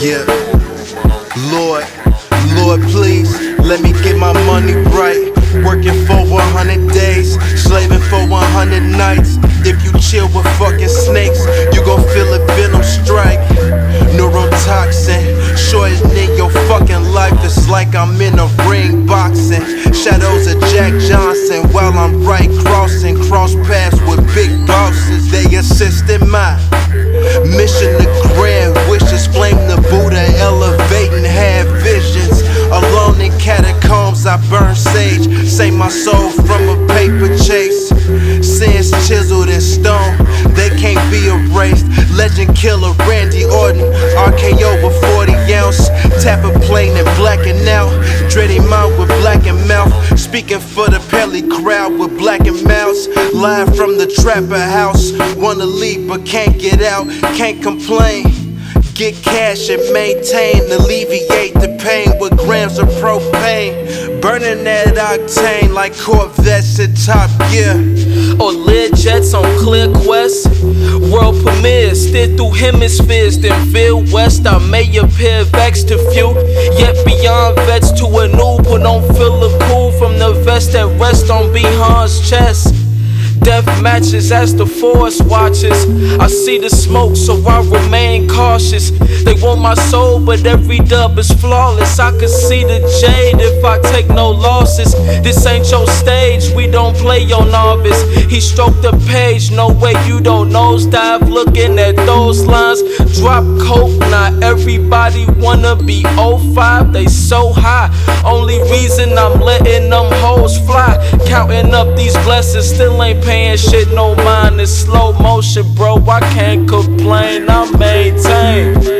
Yeah, Lord, Lord, please let me get my money right. Working for 100 days, slaving for 100 nights. If you chill with fucking snakes, you gon' feel a venom strike. Neurotoxin, shortening your fucking life. It's like I'm in a ring boxing. Shadows of mission to grand wishes. Flame the Buddha, elevating, have visions. Alone in catacombs, I burn sage. Save my soul from a paper chase. Sins chiseled in stone, they can't be erased. Legend killer Randy Orton, RKO with 40 ounce. Tap a plane and blacken out. Dready mouth with blackened mouth. Speaking for the Pelly crowd with blackened mouths. Live from the trapper house. Wanna leave but can't get out, can't complain. Get cash and maintain, alleviate the pain with grams of propane. Burning that octane like Corvettes in Top Gear. Or lead jets on clear quest. World premiere, steer through hemispheres. Then veer west, I may appear vexed to few. Yet beyond don't feel the cool from the vest that rests on Bihan's chest. Death matches as the force watches. I see the smoke, so I remain cautious. They want my soul, but every dub is flawless. I can see the jade if I take no losses. This ain't your stage, we don't play your novice. He stroked the page, no way you don't nosedive. Looking at those lines, drop coke. Not everybody wanna be 05, they so high. Only fly. Counting up these blessings, still ain't paying shit no mind. It's slow motion, bro. I can't complain, I maintain.